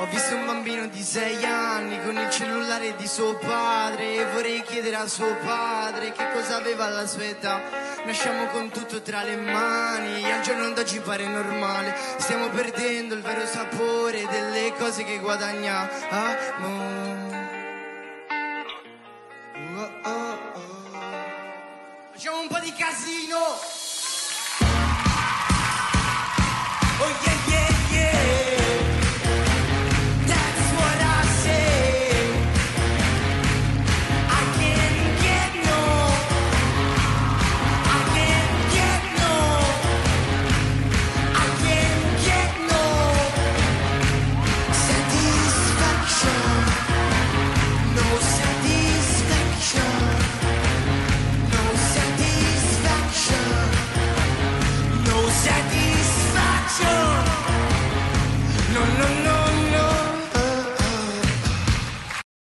Ho visto un bambino di 6 anni con il cellulare di suo padre e vorrei chiedere a suo padre che cosa aveva alla sua età. Nasciamo con tutto tra le mani e al giorno d'oggi pare normale. Stiamo perdendo il vero sapore delle cose che guadagnamo. Oh, oh, oh. Facciamo un po' di casino!